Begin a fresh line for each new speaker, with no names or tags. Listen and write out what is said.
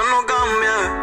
yo no cambie.